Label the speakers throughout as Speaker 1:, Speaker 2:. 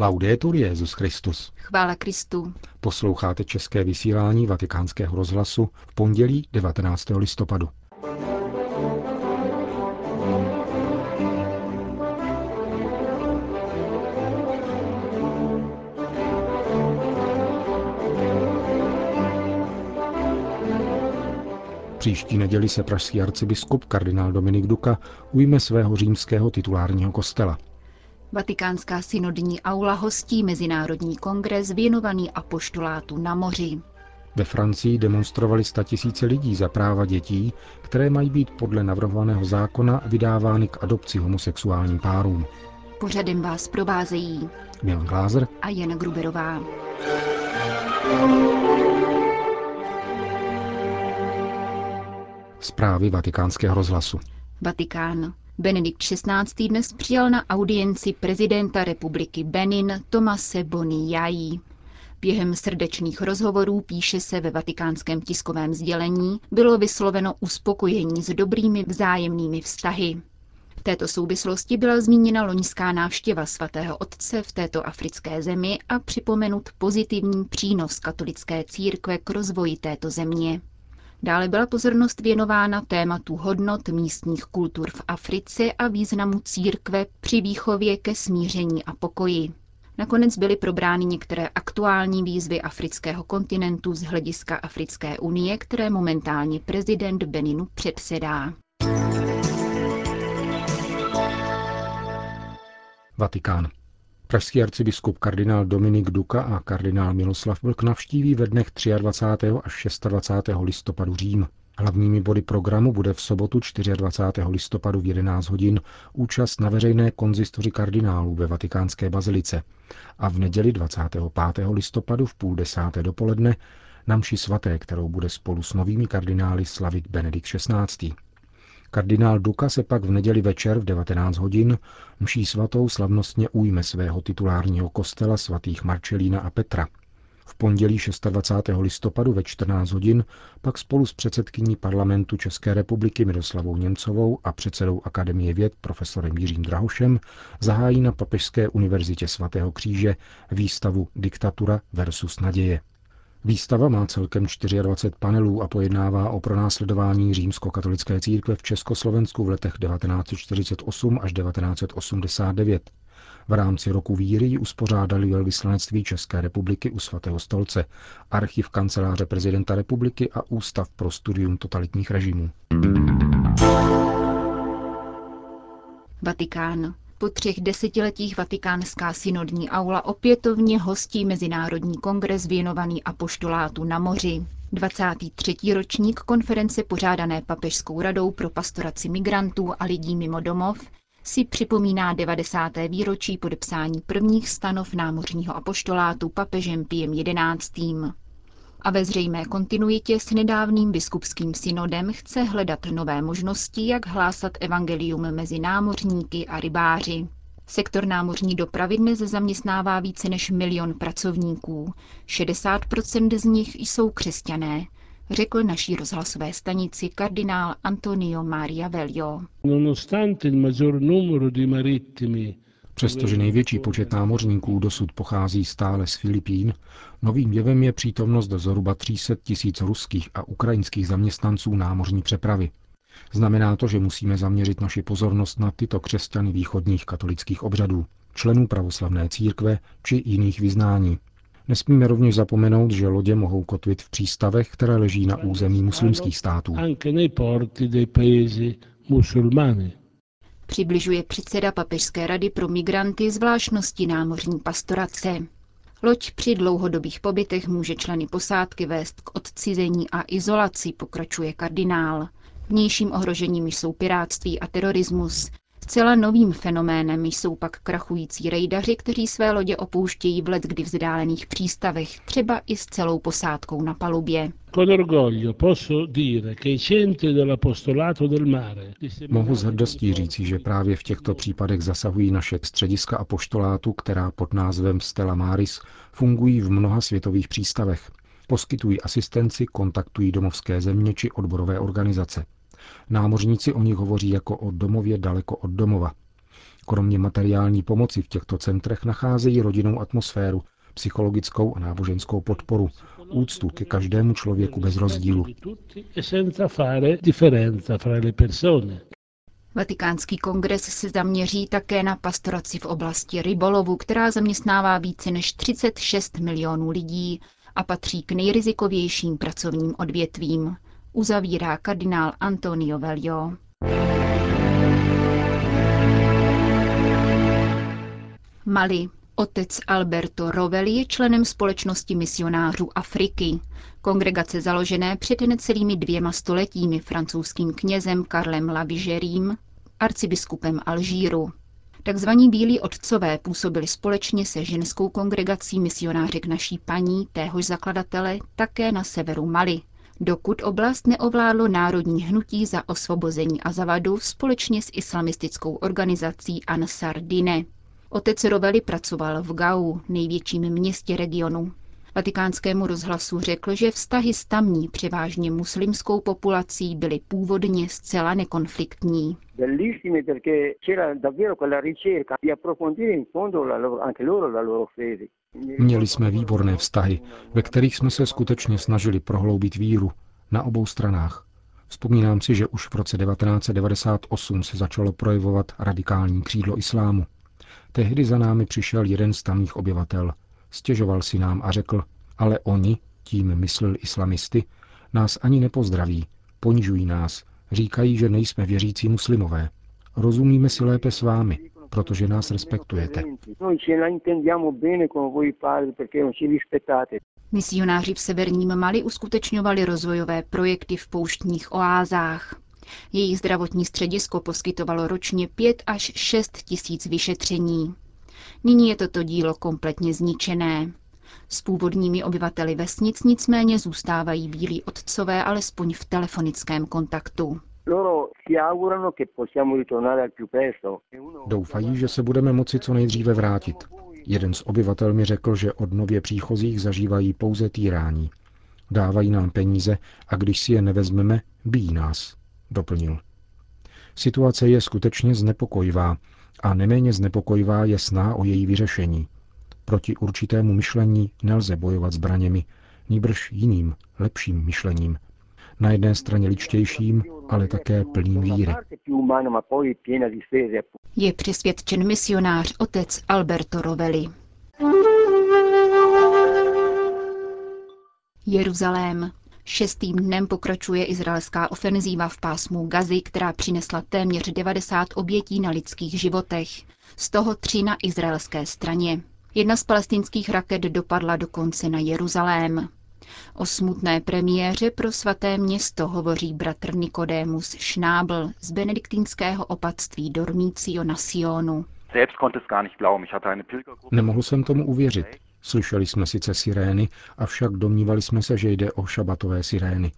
Speaker 1: Laudetur Jezus Christus.
Speaker 2: Chvála Kristu.
Speaker 1: Posloucháte české vysílání Vatikánského rozhlasu v pondělí 19. listopadu. Příští neděli se pražský arcibiskup kardinál Dominik Duka ujme svého římského titulárního kostela.
Speaker 2: Vatikánská synodní aula hostí Mezinárodní kongres věnovaný apoštolátu na moři.
Speaker 1: Ve Francii demonstrovali tisíce lidí za práva dětí, které mají být podle navrhovaného zákona vydávány k adopci homosexuálním párům.
Speaker 2: Pořadem vás provázejí
Speaker 1: Milan Glázer
Speaker 2: a Jana Gruberová.
Speaker 1: Zprávy vatikánského rozhlasu.
Speaker 2: Vatikán. Benedikt XVI. dnes přijal na audienci prezidenta republiky Benin Tomase Boniai. Během srdečných rozhovorů, píše se ve vatikánském tiskovém sdělení, bylo vysloveno uspokojení s dobrými vzájemnými vztahy. V této souvislosti byla zmíněna loňská návštěva svatého otce v této africké zemi a připomenut pozitivní přínos katolické církve k rozvoji této země. Dále byla pozornost věnována tématu hodnot místních kultur v Africe a významu církve při výchově ke smíření a pokoji. Nakonec byly probrány některé aktuální výzvy afrického kontinentu z hlediska Africké unie, které momentálně prezident Beninu předsedá.
Speaker 1: Vatikán. Pražský arcibiskup kardinál Dominik Duka a kardinál Miloslav Vlk navštíví ve dnech 23. až 26. listopadu Řím. Hlavními body programu bude v sobotu 24. listopadu v 11 hodin účast na veřejné konzistoři kardinálů ve vatikánské bazilice a v neděli 25. listopadu v půl desáté dopoledne na mši svaté, kterou bude spolu s novými kardinály slavit Benedikt XVI. Kardinál Duka se pak v neděli večer v 19 hodin mší svatou slavnostně ujme svého titulárního kostela svatých Marčelína a Petra. V pondělí 26. listopadu ve 14 hodin pak spolu s předsedkyní parlamentu České republiky Miroslavou Němcovou a předsedou Akademie věd profesorem Jiřím Drahošem zahájí na Papežské univerzitě svatého kříže výstavu Diktatura versus naděje. Výstava má celkem 24 panelů a pojednává o pronásledování římskokatolické církve v Československu v letech 1948 až 1989. V rámci roku víry ji uspořádali velvyslanectví České republiky u svatého stolce, archiv kanceláře prezidenta republiky a Ústav pro studium totalitních režimů.
Speaker 2: Vatikán. Po třech desetiletích Vatikánská synodní aula opětovně hostí Mezinárodní kongres věnovaný apoštolátu na moři. 23. ročník konference pořádané Papežskou radou pro pastoraci migrantů a lidí mimo domov si připomíná 90. výročí podepsání prvních stanov námořního apoštolátu papežem Piem XI. A ve zřejmé kontinuitě s nedávným biskupským synodem chce hledat nové možnosti, jak hlásat evangelium mezi námořníky a rybáři. Sektor námořní dopravy dnes zaměstnává více než milion pracovníků. 60% z nich jsou křesťané, řekl naší rozhlasové stanici kardinál Antonio Maria Velio.
Speaker 1: Přestože největší počet námořníků dosud pochází stále z Filipín, novým jevem je přítomnost zhruba 300 tisíc ruských a ukrajinských zaměstnanců námořní přepravy. Znamená to, že musíme zaměřit naši pozornost na tyto křesťany východních katolických obřadů, členů pravoslavné církve či jiných vyznání. Nesmíme rovněž zapomenout, že lodě mohou kotvit v přístavech, které leží na území muslimských států.
Speaker 2: Přibližuje předseda Papežské rady pro migranty zvláštnosti námořní pastorace. Loď při dlouhodobých pobytech může členy posádky vést k odcizení a izolaci, pokračuje kardinál. Vnějším ohrožením jsou pirátství a terorismus. Zcela novým fenoménem jsou pak krachující rejdaři, kteří své lodě opouštějí v let kdy vzdálených přístavech, třeba i s celou posádkou na palubě.
Speaker 1: Mohu s hrdostí říci, že právě v těchto případech zasahují naše střediska apoštolátu, která pod názvem Stella Maris fungují v mnoha světových přístavech. Poskytují asistenci, kontaktují domovské země či odborové organizace. Námořníci o nich hovoří jako o domově daleko od domova. Kromě materiální pomoci v těchto centrech nacházejí rodinnou atmosféru, psychologickou a náboženskou podporu, úctu ke každému člověku bez rozdílu.
Speaker 2: Vatikánský kongres se zaměří také na pastoraci v oblasti rybolovu, která zaměstnává více než 36 milionů lidí a patří k nejrizikovějším pracovním odvětvím, uzavírá kardinál Antonio Velio. Mali. Otec Alberto Rovelli je členem společnosti misionářů Afriky. Kongregace založené před necelými dvěma stoletími francouzským knězem Karlem Lavigerím, arcibiskupem Alžíru. Takzvaní bílí otcové působili společně se ženskou kongregací misionářek naší paní, téhož zakladatele, také na severu Mali, dokud oblast neovládlo národní hnutí za osvobození Azavadu společně s islamistickou organizací Ansar Dine. Otec Roveli pracoval v Gau, největším městě regionu. Vatikánskému rozhlasu řekl, že vztahy s tamní převážně muslimskou populací byly původně zcela nekonfliktní.
Speaker 1: Měli jsme výborné vztahy, ve kterých jsme se skutečně snažili prohloubit víru na obou stranách. Vzpomínám si, že už v roce 1998 se začalo projevovat radikální křídlo islámu. Tehdy za námi přišel jeden z tamních obyvatel. Stěžoval si nám a řekl, ale oni, tím myslel islamisty, nás ani nepozdraví, ponižují nás, říkají, že nejsme věřící muslimové. Rozumíme si lépe s vámi, protože nás respektujete.
Speaker 2: Misionáři v severním Mali uskutečňovali rozvojové projekty v pouštních oázách. Jejich zdravotní středisko poskytovalo ročně 5 až 6 tisíc vyšetření. Nyní je toto dílo kompletně zničené. S původními obyvateli vesnic nicméně zůstávají bílí otcové alespoň v telefonickém kontaktu.
Speaker 1: Doufají, že se budeme moci co nejdříve vrátit. Jeden z obyvatel mi řekl, že od nově příchozích zažívají pouze týrání. Dávají nám peníze a když si je nevezmeme, bíjí nás doplnil. Situace je skutečně znepokojivá a neméně znepokojivá je sná o její vyřešení. Proti určitému myšlení nelze bojovat zbraněmi, nýbrž jiným, lepším myšlením. Na jedné straně ličtějším, ale také plným víry.
Speaker 2: Je přesvědčen misionář otec Alberto Rovelli. Jeruzalém. Šestým dnem pokračuje izraelská ofenzíva v pásmu Gazy, která přinesla téměř 90 obětí na lidských životech, z toho tři na izraelské straně. Jedna z palestinských raket dopadla dokonce na Jeruzalém. O smutné premiéře pro svaté město hovoří bratr Nikodémus Šnábl z benediktínského opatství Dormício na Sionu.
Speaker 1: Nemohl jsem tomu uvěřit. Slyšeli jsme sice sirény, avšak domnívali jsme se, že jde o šabatové sirény.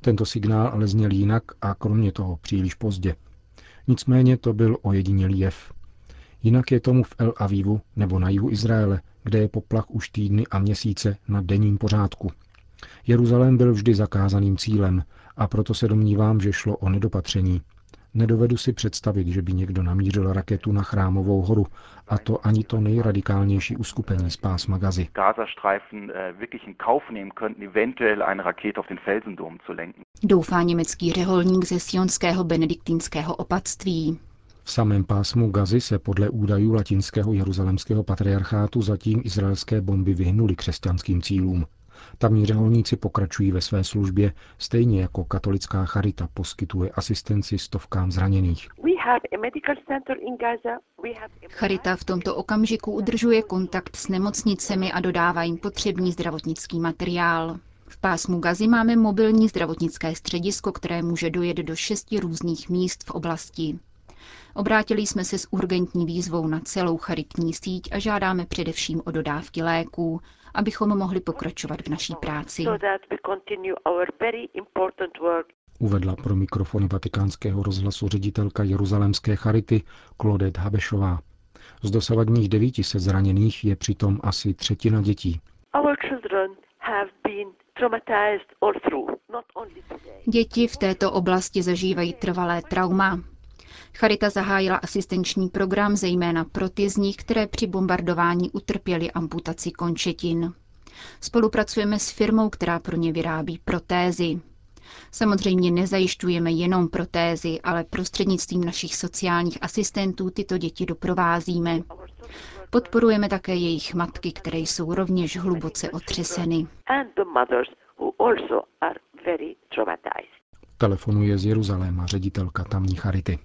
Speaker 1: Tento signál ale zněl jinak a kromě toho příliš pozdě. Nicméně to byl ojedinělý jev. Jinak je tomu v El Avivu nebo na jihu Izraele, kde je poplach už týdny a měsíce na denním pořádku. Jeruzalém byl vždy zakázaným cílem a proto se domnívám, že šlo o nedopatření, Nedovedu si představit, že by někdo namířil raketu na Chrámovou horu, a to ani to nejradikálnější uskupení z pásma Gazy.
Speaker 2: Doufá německý řeholník ze sionského benediktínského opatství.
Speaker 1: V samém pásmu Gazy se podle údajů latinského jeruzalemského patriarchátu zatím izraelské bomby vyhnuly křesťanským cílům. Tamní řeholníci pokračují ve své službě, stejně jako katolická charita poskytuje asistenci stovkám zraněných.
Speaker 2: Charita v tomto okamžiku udržuje kontakt s nemocnicemi a dodává jim potřebný zdravotnický materiál. V pásmu Gazy máme mobilní zdravotnické středisko, které může dojet do šesti různých míst v oblasti. Obrátili jsme se s urgentní výzvou na celou charitní síť a žádáme především o dodávky léků, abychom mohli pokračovat v naší práci.
Speaker 1: Uvedla pro mikrofony vatikánského rozhlasu ředitelka jeruzalémské charity Claudette Habešová. Z dosavadních devíti se zraněných je přitom asi třetina dětí.
Speaker 2: Děti v této oblasti zažívají trvalé trauma. Charita zahájila asistenční program zejména pro ty z nich, které při bombardování utrpěly amputaci končetin. Spolupracujeme s firmou, která pro ně vyrábí protézy. Samozřejmě nezajišťujeme jenom protézy, ale prostřednictvím našich sociálních asistentů tyto děti doprovázíme. Podporujeme také jejich matky, které jsou rovněž hluboce otřeseny.
Speaker 1: Telefonuje z Jeruzaléma ředitelka tamní Charity.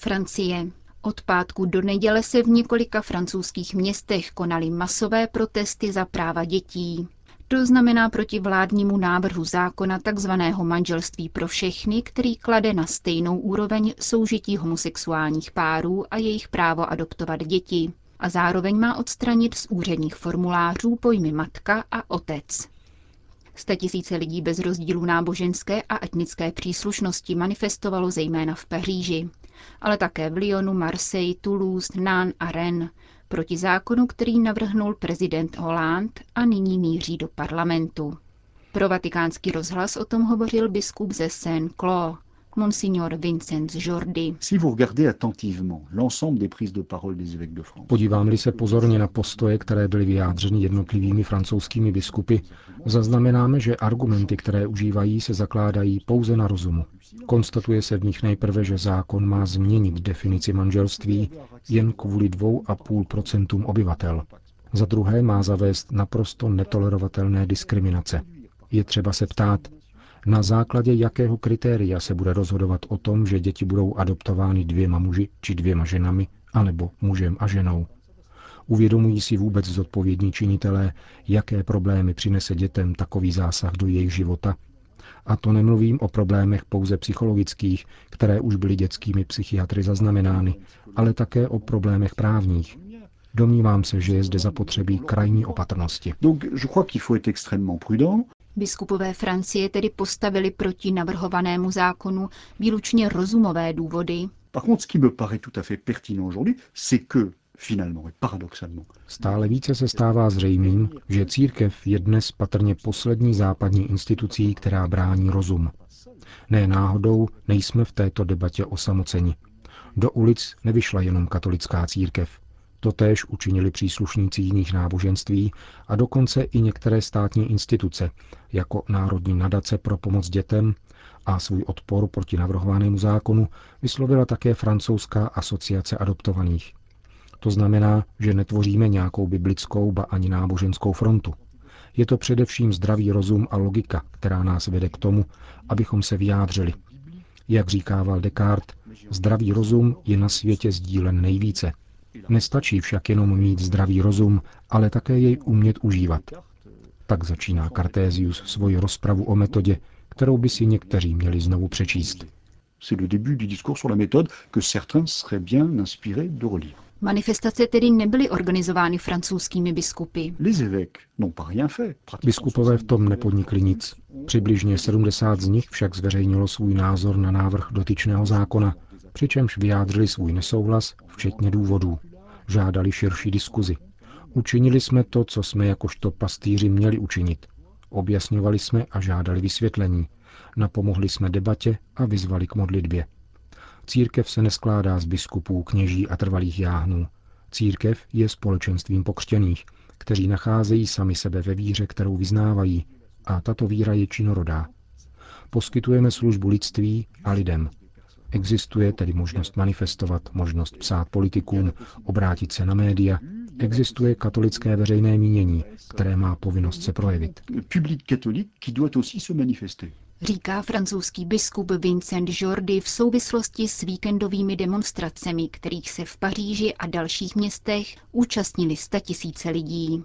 Speaker 2: Francie. Od pátku do neděle se v několika francouzských městech konaly masové protesty za práva dětí. To znamená proti vládnímu návrhu zákona tzv. manželství pro všechny, který klade na stejnou úroveň soužití homosexuálních párů a jejich právo adoptovat děti. A zároveň má odstranit z úředních formulářů pojmy matka a otec. Statisíce lidí bez rozdílu náboženské a etnické příslušnosti manifestovalo zejména v Paříži, ale také v Lyonu, Marseille, Toulouse, Nantes a Rennes proti zákonu, který navrhnul prezident Hollande a nyní míří do parlamentu. Pro vatikánský rozhlas o tom hovořil biskup ze Saint-Cloud, Monsignor Vincent Jordi.
Speaker 1: Podívám-li se pozorně na postoje, které byly vyjádřeny jednotlivými francouzskými biskupy, zaznamenáme, že argumenty, které užívají, se zakládají pouze na rozumu. Konstatuje se v nich nejprve, že zákon má změnit definici manželství jen kvůli 2,5% obyvatel. Za druhé má zavést naprosto netolerovatelné diskriminace. Je třeba se ptát, na základě jakého kritéria se bude rozhodovat o tom, že děti budou adoptovány dvěma muži či dvěma ženami, anebo mužem a ženou. Uvědomují si vůbec zodpovědní činitelé, jaké problémy přinese dětem takový zásah do jejich života? A to nemluvím o problémech pouze psychologických, které už byly dětskými psychiatry zaznamenány, ale také o problémech právních. Domnívám se, že je zde zapotřebí krajní opatrnosti.
Speaker 2: Biskupové Francie tedy postavili proti navrhovanému zákonu výlučně rozumové důvody.
Speaker 1: Stále více se stává zřejmým, že církev je dnes patrně poslední západní institucí, která brání rozum. Ne náhodou nejsme v této debatě osamoceni. Do ulic nevyšla jenom katolická církev. Totéž učinili příslušníci jiných náboženství a dokonce i některé státní instituce, jako Národní nadace pro pomoc dětem a svůj odpor proti navrhovanému zákonu vyslovila také francouzská asociace adoptovaných. To znamená, že netvoříme nějakou biblickou, ba ani náboženskou frontu. Je to především zdravý rozum a logika, která nás vede k tomu, abychom se vyjádřili. Jak říkával Descartes, zdravý rozum je na světě sdílen nejvíce – Nestačí však jenom mít zdravý rozum, ale také jej umět užívat. Tak začíná Cartésius svoji rozpravu o metodě, kterou by si někteří měli znovu přečíst.
Speaker 2: Manifestace tedy nebyly organizovány francouzskými biskupy.
Speaker 1: Biskupové v tom nepodnikli nic. Přibližně 70 z nich však zveřejnilo svůj názor na návrh dotyčného zákona, přičemž vyjádřili svůj nesouhlas, včetně důvodů. Žádali širší diskuzi. Učinili jsme to, co jsme jakožto pastýři měli učinit. Objasňovali jsme a žádali vysvětlení. Napomohli jsme debatě a vyzvali k modlitbě. Církev se neskládá z biskupů, kněží a trvalých jáhnů. Církev je společenstvím pokřtěných, kteří nacházejí sami sebe ve víře, kterou vyznávají, a tato víra je činorodá. Poskytujeme službu lidství a lidem. Existuje tedy možnost manifestovat, možnost psát politikům, obrátit se na média. Existuje katolické veřejné mínění, které má povinnost se projevit.
Speaker 2: Říká francouzský biskup Vincent Jordi v souvislosti s víkendovými demonstracemi, kterých se v Paříži a dalších městech účastnili statisíce lidí.